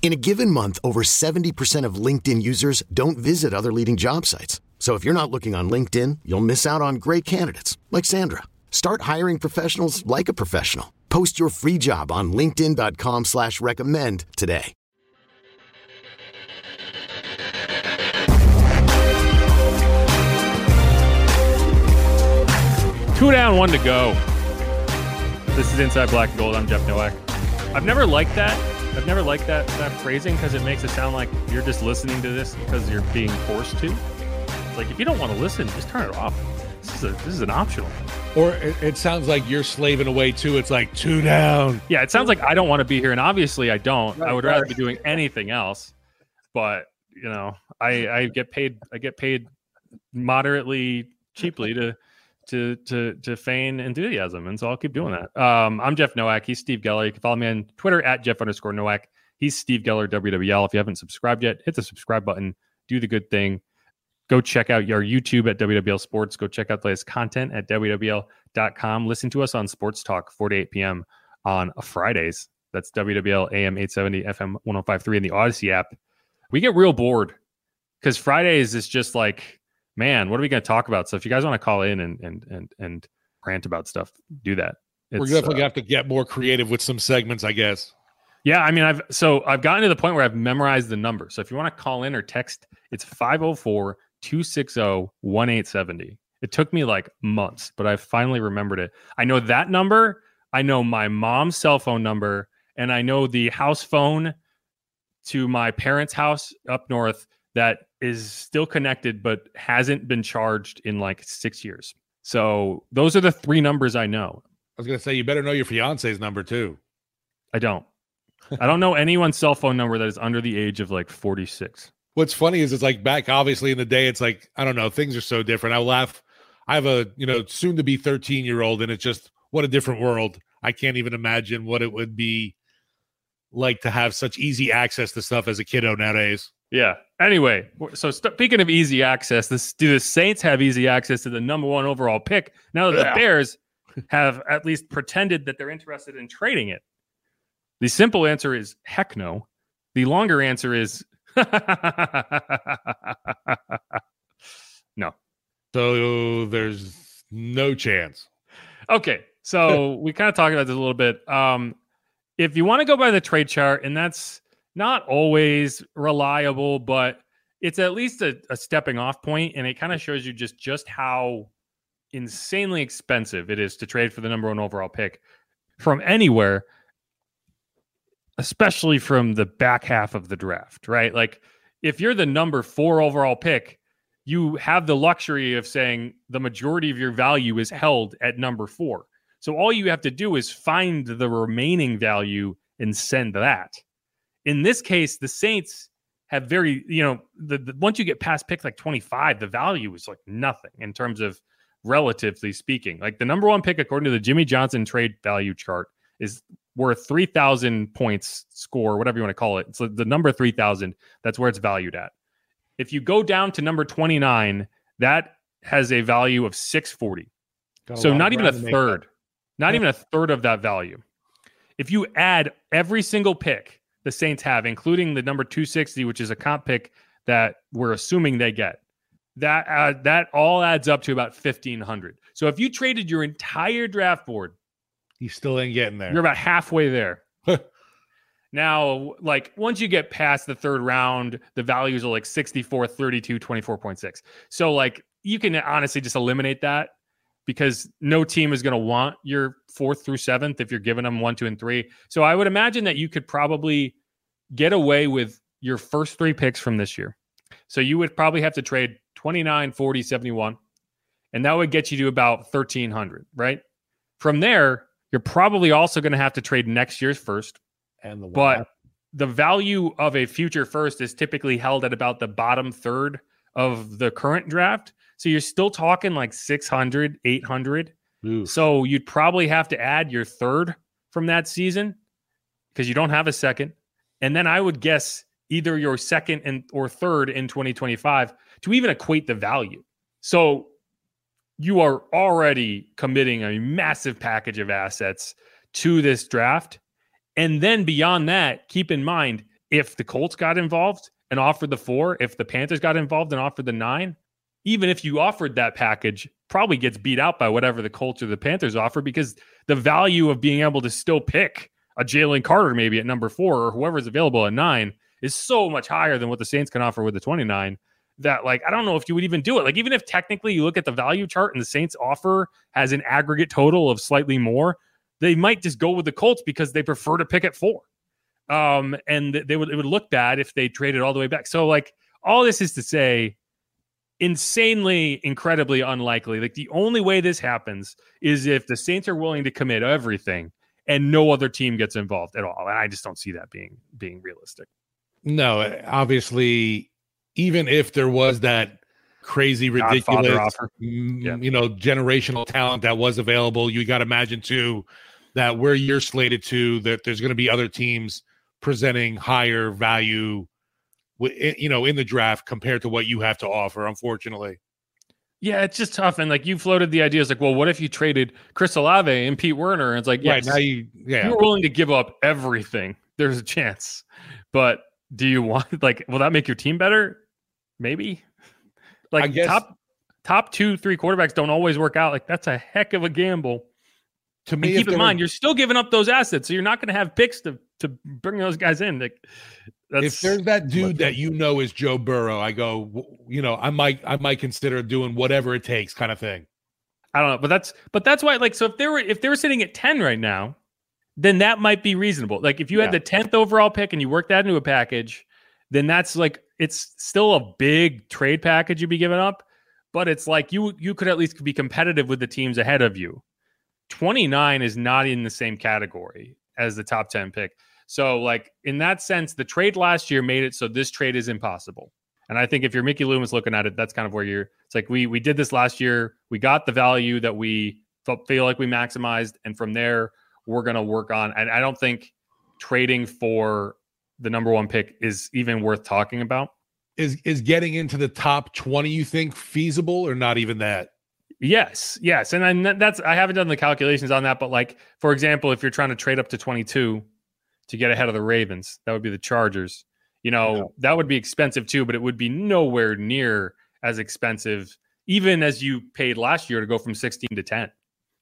In a given month, over 70% of LinkedIn users don't visit other leading job sites. So if you're not looking on LinkedIn, you'll miss out on great candidates like Sandra. Start hiring professionals like a professional. Post your free job on LinkedIn.com slash recommend today. Two down, one to go. This is Inside Black and Gold. I'm Jeff Nowak. I've never liked that. I've never liked that that phrasing because it makes it sound like you're just listening to this because you're being forced to. It's like if you don't want to listen, just turn it off. This is a, this is an optional. Or it, it sounds like you're slaving away too. It's like two down. Yeah, it sounds like I don't want to be here, and obviously I don't. Right, I would rather right. be doing anything else. But you know, I I get paid. I get paid moderately cheaply to to to to feign enthusiasm, and so I'll keep doing that. Um, I'm Jeff Nowak. He's Steve Geller. You can follow me on Twitter at Jeff underscore Nowak. He's Steve Geller WWL. If you haven't subscribed yet, hit the subscribe button. Do the good thing. Go check out your YouTube at WWL Sports. Go check out the latest content at WWL.com. Listen to us on Sports Talk 4 to 8 p.m. on Fridays. That's WWL AM 870 FM 1053 in the Audacy app. We get real bored because Fridays is just like, man, what are we going to talk about? So if you guys want to call in and and and and rant about stuff, do that. We're definitely uh, gonna have to get more creative with some segments, I guess. yeah, I mean, I've so I've gotten to the point where I've memorized the number. So if you want to call in or text, it's 504 260 1870. It took me like months, but I finally remembered it. I know that number. I know my mom's cell phone number, and I know the house phone to my parents' house up north that is still connected but hasn't been charged in like six years. So those are the three numbers I know. I was gonna say you better know your fiance's number too. I don't. I don't know anyone's cell phone number that is under the age of like 46. What's funny is it's like back obviously in the day, it's like I don't know, things are so different. I laugh. I have a you know soon to be 13 year old, and it's just what a different world. I can't even imagine what it would be like to have such easy access to stuff as a kiddo nowadays. Yeah. Anyway, so speaking of easy access, this do the Saints have easy access to the number one overall pick now that Yeah. the Bears have at least pretended that they're interested in trading it? The simple answer is heck no. The longer answer is no. So there's no chance. Okay, so we kind of talked about this a little bit. Um, if you want to go by the trade chart, and that's not always reliable, but it's at least a, a stepping off point, and it kind of shows you just just how insanely expensive it is to trade for the number one overall pick from anywhere, especially from the back half of the draft, right? Like if you're the number four overall pick, you have the luxury of saying the majority of your value is held at number four. So all you have to do is find the remaining value and send that. In this case, the Saints have very, you know, the, the once you get past pick like 25, the value is like nothing in terms of relatively speaking. Like the number one pick, according to the Jimmy Johnson trade value chart, is worth 3,000 points score, whatever you want to call it. So the number 3,000, that's where it's valued at. If you go down to number 29, that has a value of 640. Got So not even a ground to make third, not Yeah. even a third of that value. If you add every single pick the Saints have, including the number 260, which is a comp pick that we're assuming they get, that uh, that all adds up to about 1500. So if you traded your entire draft board, You still ain't getting there. you're about halfway there. now, like once you get past the third round, the values are like 64, 32, 24.6. So like you can honestly just eliminate that because no team is going to want your fourth through seventh if you're giving them one, two, and three. So I would imagine that you could probably get away with your first three picks from this year. So you would probably have to trade 29, 40, 71, and that would get you to about 1300, right? From there, you're probably also going to have to trade next year's first. And the but the value of a future first is typically held at about the bottom third of the current draft. So you're still talking like 600, 800. Ooh. So you'd probably have to add your third from that season because you don't have a second. And then I would guess either your second and or third in 2025 to even equate the value. So you are already committing a massive package of assets to this draft. And then beyond that, keep in mind if the Colts got involved and offered the four, if the Panthers got involved and offered the nine, even if you offered that package, probably gets beat out by whatever the Colts or the Panthers offer because the value of being able to still pick a Jalen Carter maybe at number four or whoever's available at nine is so much higher than what the Saints can offer with the 29 that like I don't know if you would even do it. Like even if technically you look at the value chart and the Saints offer has an aggregate total of slightly more, they might just go with the Colts because they prefer to pick at four. Um, and they would it would look bad if they traded all the way back. So like all this is to say insanely, incredibly unlikely. Like the only way this happens is if the Saints are willing to commit everything and no other team gets involved at all. And I just don't see that being being realistic. No, obviously, even if there was that crazy, ridiculous, yeah. you know, generational talent that was available, you got to imagine too that where you're slated to, that there's going to be other teams presenting higher value you know in the draft compared to what you have to offer unfortunately. Yeah it's just tough and like you floated the ideas like well what if you traded chris olave and pete werner? And it's like yes, right now you yeah. you're willing to give up everything. There's a chance. But do you want like will that make your team better? Maybe. Like guess, top top two three quarterbacks don't always work out. Like that's a heck of a gamble to me and keep in mind were, you're still giving up those assets so you're not going to have picks to to bring those guys in like if there's that dude that you know is Joe Burrow, I go, you know, I might I might consider doing whatever it takes, kind of thing. I don't know, but that's but that's why like so if they were if they were sitting at 10 right now, then that might be reasonable. Like if you had the 10th overall pick and you worked that into a package, then that's like it's still a big trade package you'd be giving up, but it's like you you could at least be competitive with the teams ahead of you. 29 is not in the same category as the top 10 pick. So, like in that sense, the trade last year made it so this trade is impossible. And I think if you're Mickey Loomis looking at it, that's kind of where you're. It's like we we did this last year. We got the value that we feel like we maximized, and from there we're going to work on. And I don't think trading for the number one pick is even worth talking about. Is is getting into the top twenty you think feasible or not even that? Yes, yes, and then that's I haven't done the calculations on that, but like for example, if you're trying to trade up to 22 to get ahead of the Ravens. That would be the Chargers. You know, yeah. that would be expensive too, but it would be nowhere near as expensive, even as you paid last year to go from 16 to 10.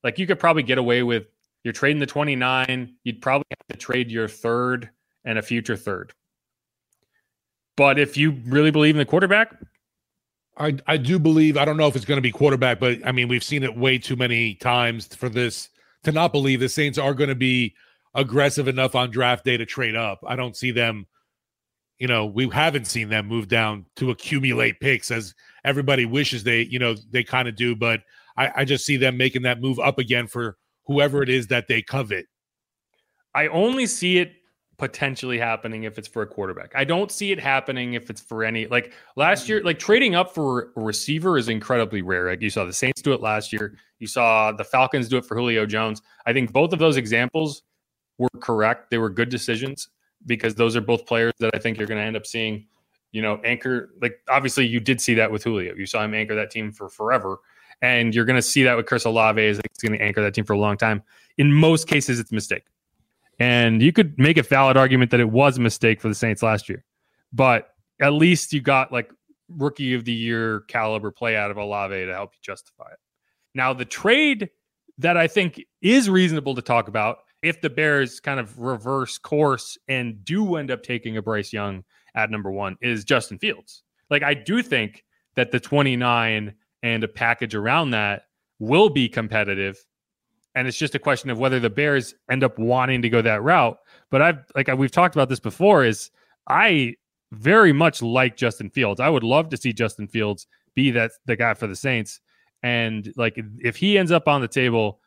Like you could probably get away with you're trading the 29, you'd probably have to trade your third and a future third. But if you really believe in the quarterback, I, I do believe I don't know if it's going to be quarterback, but I mean we've seen it way too many times for this to not believe the Saints are going to be aggressive enough on draft day to trade up. I don't see them, you know, we haven't seen them move down to accumulate picks as everybody wishes they, you know, they kind of do. But I, I just see them making that move up again for whoever it is that they covet. I only see it potentially happening if it's for a quarterback. I don't see it happening if it's for any like last mm. year, like trading up for a receiver is incredibly rare. Like you saw the Saints do it last year. You saw the Falcons do it for Julio Jones. I think both of those examples were correct. They were good decisions because those are both players that I think you're going to end up seeing, you know, anchor. Like obviously, you did see that with Julio. You saw him anchor that team for forever, and you're going to see that with Chris Olave. Is going to anchor that team for a long time. In most cases, it's a mistake, and you could make a valid argument that it was a mistake for the Saints last year, but at least you got like rookie of the year caliber play out of Olave to help you justify it. Now, the trade that I think is reasonable to talk about if the Bears kind of reverse course and do end up taking a Bryce Young at number one is Justin Fields. Like I do think that the 29 and a package around that will be competitive. And it's just a question of whether the Bears end up wanting to go that route. But I've like we've talked about this before. Is I very much like Justin Fields. I would love to see Justin Fields be that the guy for the Saints. And like if he ends up on the table,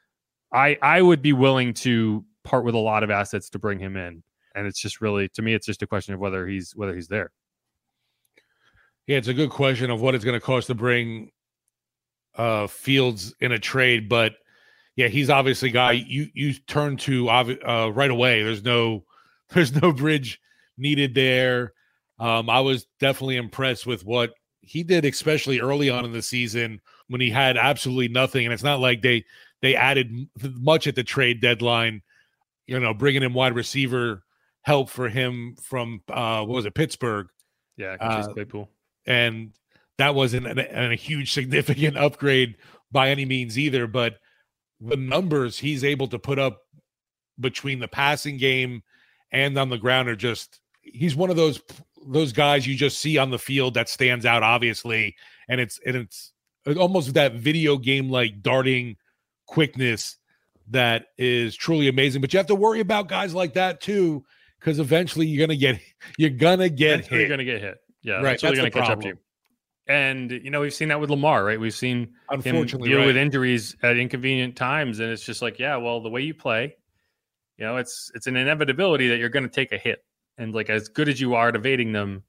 I I would be willing to part with a lot of assets to bring him in. And it's just really to me, it's just a question of whether he's whether he's there. Yeah, it's a good question of what it's going to cost to bring uh Fields in a trade, but yeah, he's obviously a guy you you turn to uh, right away. There's no there's no bridge needed there. Um, I was definitely impressed with what he did, especially early on in the season when he had absolutely nothing. And it's not like they they added much at the trade deadline. You know, bringing in wide receiver help for him from uh, what was it Pittsburgh? Yeah, uh, Claypool, and that wasn't an, an, a huge significant upgrade by any means either. But the numbers he's able to put up between the passing game and on the ground are just he's one of those those guys you just see on the field that stands out obviously and it's and it's almost that video game like darting quickness that is truly amazing but you have to worry about guys like that too because eventually you're gonna get you're gonna get hit. you're gonna get hit yeah right that's gonna catch problem. up to you and you know we've seen that with lamar right we've seen him deal right. with injuries at inconvenient times and it's just like yeah well the way you play you know it's it's an inevitability that you're going to take a hit and like as good as you are at evading them,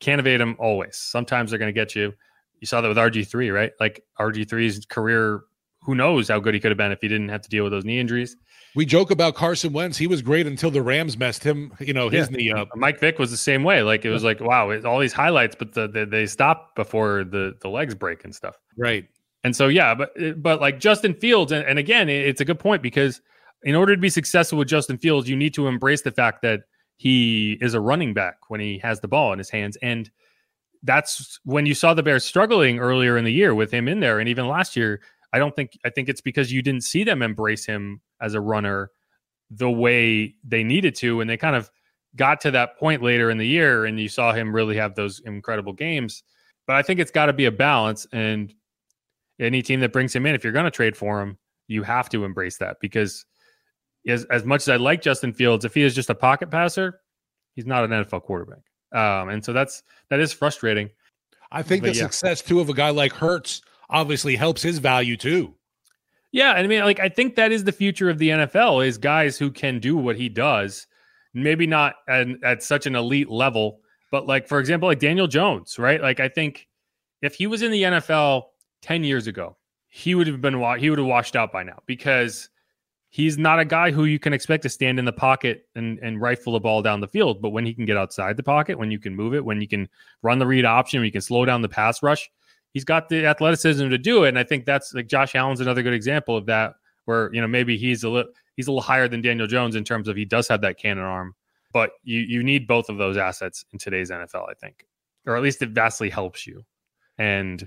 can't evade them always. Sometimes they're going to get you. You saw that with RG3, right? Like RG3's career, who knows how good he could have been if he didn't have to deal with those knee injuries. We joke about Carson Wentz. He was great until the Rams messed him, you know, his yeah. knee up. Mike Vick was the same way. Like it was like, wow, all these highlights, but the, the, they stop before the the legs break and stuff. Right. And so yeah, but but like Justin Fields, and, and again, it's a good point because in order to be successful with Justin Fields, you need to embrace the fact that he is a running back when he has the ball in his hands. And that's when you saw the Bears struggling earlier in the year with him in there. And even last year, I don't think, I think it's because you didn't see them embrace him as a runner the way they needed to. And they kind of got to that point later in the year and you saw him really have those incredible games. But I think it's got to be a balance. And any team that brings him in, if you're going to trade for him, you have to embrace that because as, as much as I like Justin Fields, if he is just a pocket passer, he's not an NFL quarterback. Um, and so that's that is frustrating. I think but the yeah. success too of a guy like Hurts obviously helps his value too. Yeah, And I mean, like I think that is the future of the NFL is guys who can do what he does, maybe not at, at such an elite level, but like for example, like Daniel Jones, right? Like I think if he was in the NFL ten years ago, he would have been he would have washed out by now because he's not a guy who you can expect to stand in the pocket and, and rifle the ball down the field. But when he can get outside the pocket, when you can move it, when you can run the read option, when you can slow down the pass rush, he's got the athleticism to do it. And I think that's like Josh Allen's another good example of that, where you know maybe he's a little he's a little higher than Daniel Jones in terms of he does have that cannon arm. But you you need both of those assets in today's NFL, I think, or at least it vastly helps you. And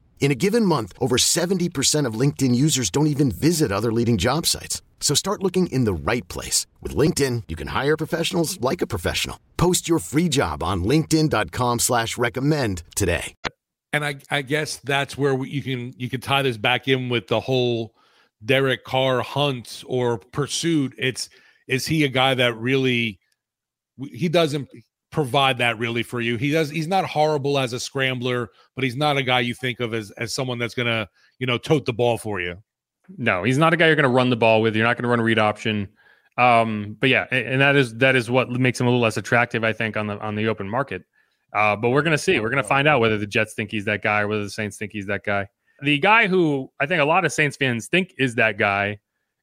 In a given month, over 70% of LinkedIn users don't even visit other leading job sites. So start looking in the right place. With LinkedIn, you can hire professionals like a professional. Post your free job on linkedin.com slash recommend today. And I, I guess that's where we, you can you can tie this back in with the whole Derek Carr hunt or pursuit. It's is he a guy that really he doesn't provide that really for you. He does he's not horrible as a scrambler, but he's not a guy you think of as as someone that's gonna, you know, tote the ball for you. No, he's not a guy you're going to run the ball with. You're not going to run a read option. Um, but yeah, and, and that is that is what makes him a little less attractive, I think, on the on the open market. Uh, but we're gonna see. We're gonna find out whether the Jets think he's that guy or whether the Saints think he's that guy. The guy who I think a lot of Saints fans think is that guy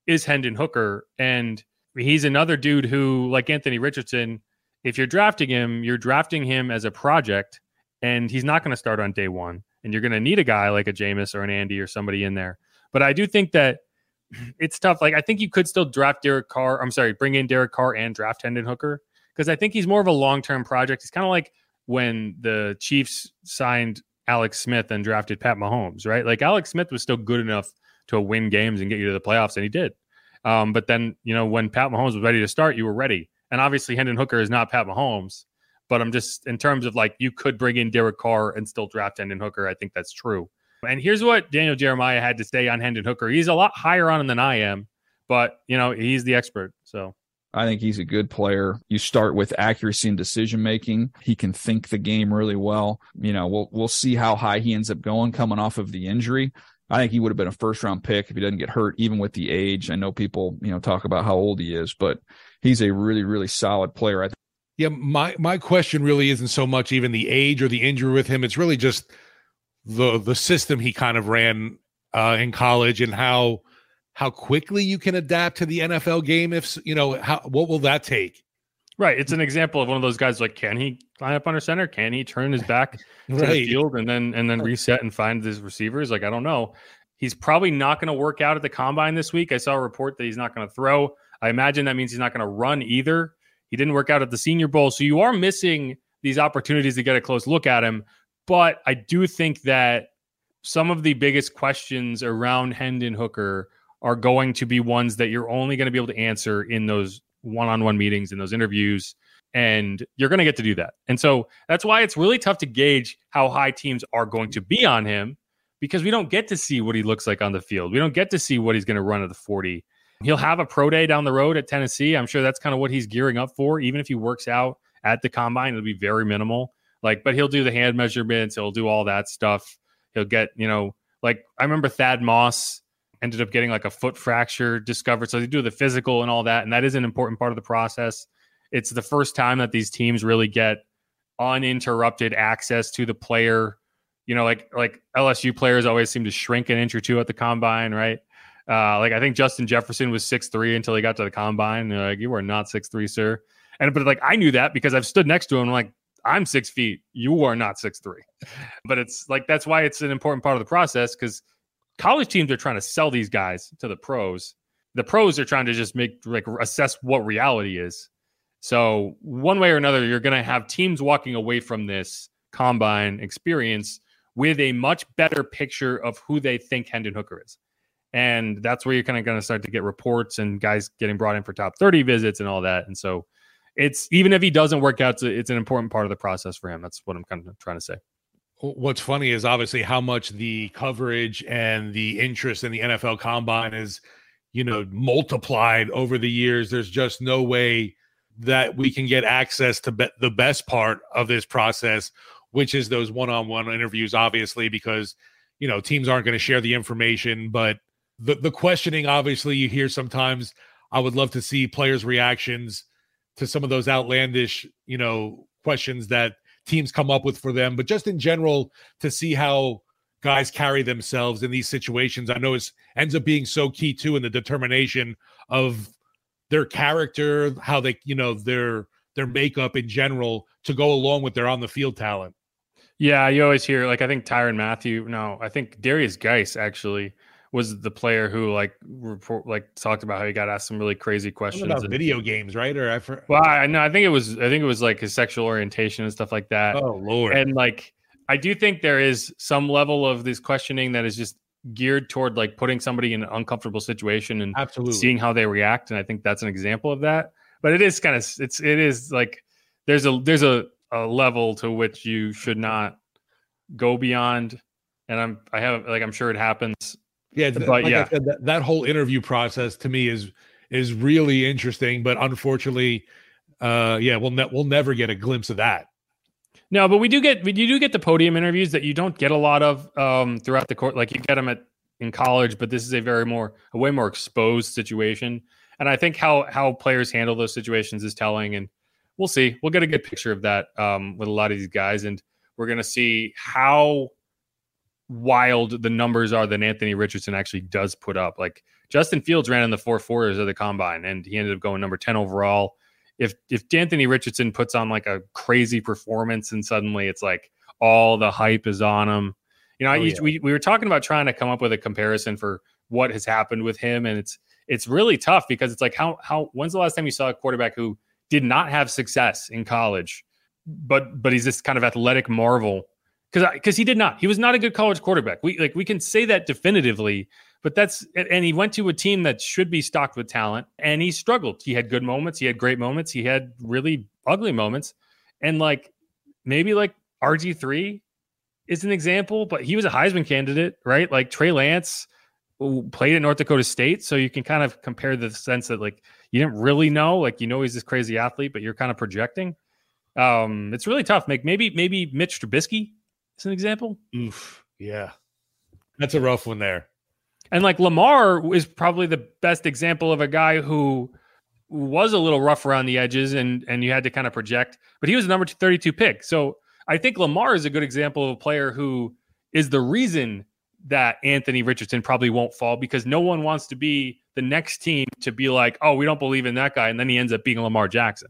is Hendon Hooker, and he's another dude who, like Anthony Richardson, if you're drafting him, you're drafting him as a project, and he's not going to start on day one. And you're going to need a guy like a Jameis or an Andy or somebody in there. But I do think that it's tough. Like I think you could still draft Derek Carr. I'm sorry, bring in Derek Carr and draft Hendon Hooker because I think he's more of a long term project. He's kind of like when the Chiefs signed Alex Smith and drafted Pat Mahomes, right? Like Alex Smith was still good enough to win games and get you to the playoffs, and he did. Um, but then, you know, when Pat Mahomes was ready to start, you were ready. And obviously, Hendon Hooker is not Pat Mahomes. But I'm just in terms of like you could bring in Derek Carr and still draft Hendon Hooker. I think that's true. And here's what Daniel Jeremiah had to say on Hendon Hooker. He's a lot higher on him than I am, but you know he's the expert. So I think he's a good player. You start with accuracy and decision making. He can think the game really well. You know, we'll we'll see how high he ends up going coming off of the injury. I think he would have been a first round pick if he doesn't get hurt, even with the age. I know people, you know, talk about how old he is, but he's a really, really solid player. I think. yeah, my my question really isn't so much even the age or the injury with him. It's really just the the system he kind of ran uh, in college and how how quickly you can adapt to the NFL game. If you know, how what will that take? Right. It's an example of one of those guys like, can he line up under center? Can he turn his back to right. the field and then and then reset and find his receivers? Like, I don't know. He's probably not going to work out at the combine this week. I saw a report that he's not going to throw. I imagine that means he's not going to run either. He didn't work out at the Senior Bowl. So you are missing these opportunities to get a close look at him. But I do think that some of the biggest questions around Hendon Hooker are going to be ones that you're only going to be able to answer in those one-on-one meetings in those interviews and you're going to get to do that. And so that's why it's really tough to gauge how high teams are going to be on him because we don't get to see what he looks like on the field. We don't get to see what he's going to run at the 40. He'll have a pro day down the road at Tennessee. I'm sure that's kind of what he's gearing up for. Even if he works out at the combine, it'll be very minimal. Like, but he'll do the hand measurements, he'll do all that stuff. He'll get, you know, like I remember Thad Moss ended up getting like a foot fracture discovered. So they do the physical and all that. And that is an important part of the process. It's the first time that these teams really get uninterrupted access to the player. You know, like like LSU players always seem to shrink an inch or two at the combine, right? Uh, like I think Justin Jefferson was six three until he got to the combine. like, you are not six three, sir. And but like I knew that because I've stood next to him. I'm like, I'm six feet. You are not six three. but it's like that's why it's an important part of the process because college teams are trying to sell these guys to the pros. The pros are trying to just make like assess what reality is. So one way or another, you're going to have teams walking away from this combine experience with a much better picture of who they think Hendon Hooker is. And that's where you're kind of going to start to get reports and guys getting brought in for top 30 visits and all that. And so it's even if he doesn't work out, it's an important part of the process for him. That's what I'm kind of trying to say. What's funny is obviously how much the coverage and the interest in the NFL combine is, you know, multiplied over the years. There's just no way that we can get access to be- the best part of this process, which is those one on one interviews, obviously, because, you know, teams aren't going to share the information. But the, the questioning, obviously, you hear sometimes. I would love to see players' reactions to some of those outlandish, you know, questions that teams come up with for them, but just in general to see how guys carry themselves in these situations. I know it ends up being so key too in the determination of their character, how they, you know, their their makeup in general to go along with their on the field talent. Yeah, you always hear like I think Tyrann Mathieu No, I think Derrius Guice actually was the player who like report like talked about how he got asked some really crazy questions about and, video games, right? Or I for, well, I know I think it was I think it was like his sexual orientation and stuff like that. Oh lord! And like I do think there is some level of this questioning that is just geared toward like putting somebody in an uncomfortable situation and absolutely seeing how they react. And I think that's an example of that. But it is kind of it's it is like there's a there's a, a level to which you should not go beyond. And I'm I have like I'm sure it happens yeah, but like yeah, said, that, that whole interview process to me is is really interesting, but unfortunately, uh, yeah, we'll ne- we'll never get a glimpse of that. No, but we do get we do get the podium interviews that you don't get a lot of um, throughout the court. Like you get them at in college, but this is a very more a way more exposed situation. and I think how how players handle those situations is telling, and we'll see. We'll get a good picture of that um, with a lot of these guys, and we're going to see how wild the numbers are that Anthony Richardson actually does put up. Like Justin Fields ran in the four fours of the combine, and he ended up going number ten overall. If if Anthony Richardson puts on like a crazy performance, and suddenly it's like all the hype is on him. You know, oh, I, yeah. we we were talking about trying to come up with a comparison for what has happened with him, and it's it's really tough because it's like how how when's the last time you saw a quarterback who did not have success in college, but but he's this kind of athletic marvel because because he did not. He was not a good college quarterback. We like we can say that definitively. But that's and he went to a team that should be stocked with talent, and he struggled. He had good moments, he had great moments, he had really ugly moments, and like maybe like RG three is an example, but he was a Heisman candidate, right? Like Trey Lance played at North Dakota State, so you can kind of compare the sense that like you didn't really know, like you know he's this crazy athlete, but you're kind of projecting. Um, it's really tough. Like maybe maybe Mitch Trubisky is an example. Oof, yeah, that's a rough one there. And like Lamar is probably the best example of a guy who was a little rough around the edges and and you had to kind of project, but he was a number 32 pick. So I think Lamar is a good example of a player who is the reason that Anthony Richardson probably won't fall because no one wants to be the next team to be like, oh, we don't believe in that guy. And then he ends up being Lamar Jackson.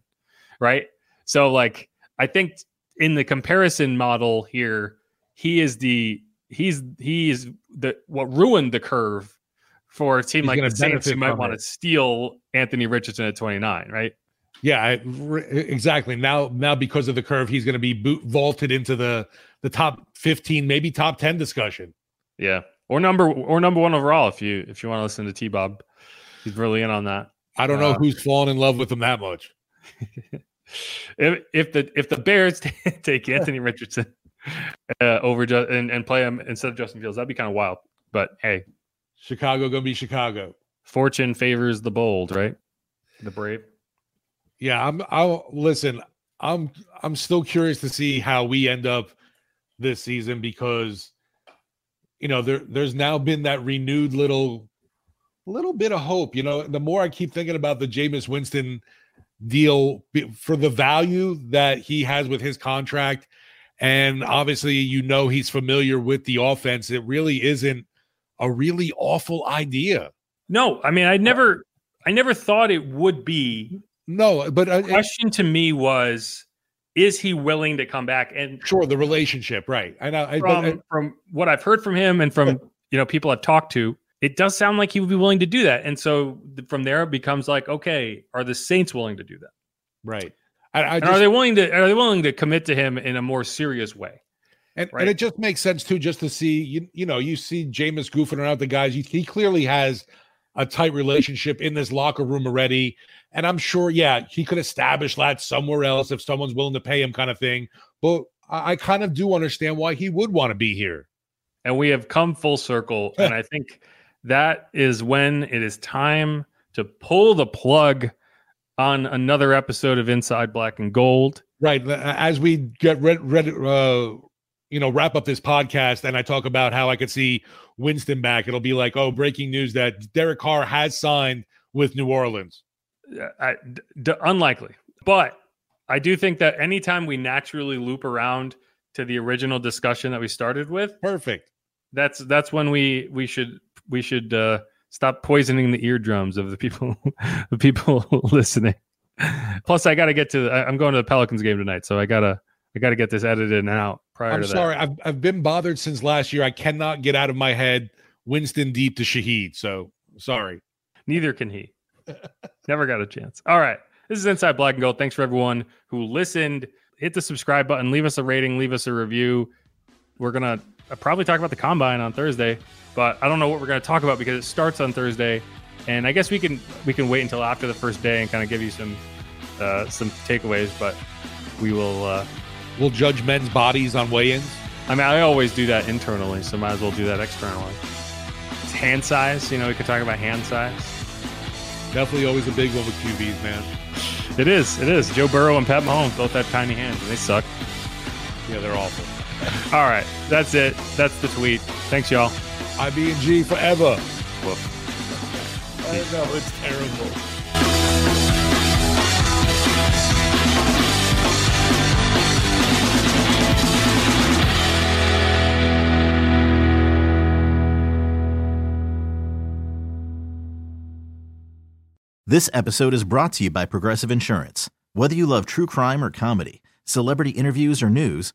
Right. So, like, I think in the comparison model here, he is the, he's, he is the, what ruined the curve for a team he's like the Saints who might want to steal Anthony Richardson at 29. Right. Yeah, I, exactly. Now, now because of the curve, he's going to be boot, vaulted into the the top fifteen, maybe top ten discussion. Yeah, or number or number one overall if you if you want to listen to T Bob, he's really in on that. I don't know uh, who's fallen in love with him that much. if if the if the Bears take Anthony Richardson uh, over and and play him instead of Justin Fields, that'd be kind of wild. But hey, Chicago gonna be Chicago. Fortune favors the bold, right? The brave. Yeah, I'm. I'll listen. I'm. I'm still curious to see how we end up this season because you know, there there's now been that renewed little little bit of hope. You know, the more I keep thinking about the Jameis Winston deal for the value that he has with his contract, and obviously, you know, he's familiar with the offense. It really isn't a really awful idea. No, I mean, I never, I never thought it would be. No, but uh, the question to me was is he willing to come back? And sure, the relationship, right? I know. I, from, I, from what I've heard from him and from you know people I've talked to, it does sound like he would be willing to do that. And so from there, it becomes like, okay, are the Saints willing to do that? Right. I, I just, are they willing to? Are they willing to commit to him in a more serious way? And, right? and it just makes sense too, just to see you. You know, you see Jameis goofing around the guys. He, he clearly has a tight relationship in this locker room already. And I'm sure, yeah, he could establish that somewhere else if someone's willing to pay him, kind of thing. But I, I kind of do understand why he would want to be here. And we have come full circle. and I think that is when it is time to pull the plug on another episode of Inside Black and Gold. Right. As we get ready, read, uh, you know, wrap up this podcast and I talk about how I could see Winston back, it'll be like, oh, breaking news that Derek Carr has signed with New Orleans. I, d- unlikely, but I do think that anytime we naturally loop around to the original discussion that we started with, perfect. That's that's when we we should we should uh, stop poisoning the eardrums of the people the people listening. Plus, I got to get to. I'm going to the Pelicans game tonight, so I gotta I gotta get this edited and out prior I'm to sorry. I've I've been bothered since last year. I cannot get out of my head Winston Deep to Shaheed. So sorry. Neither can he. Never got a chance. All right. This is Inside Black and Gold. Thanks for everyone who listened. Hit the subscribe button, leave us a rating, leave us a review. We're going uh, probably talk about the combine on Thursday, but I don't know what we're going to talk about because it starts on Thursday. And I guess we can we can wait until after the first day and kind of give you some uh, some takeaways, but we will uh, we'll judge men's bodies on weigh-ins. I mean, I always do that internally, so might as well do that externally. It's hand size, you know, we could talk about hand size. Definitely always a big one with QBs, man. It is. It is. Joe Burrow and Pat Mahomes both have tiny hands, and they suck. Yeah, they're awful. All right. That's it. That's the tweet. Thanks, y'all. IBG forever. Woof. I know. It's terrible. This episode is brought to you by Progressive Insurance. Whether you love true crime or comedy, celebrity interviews or news,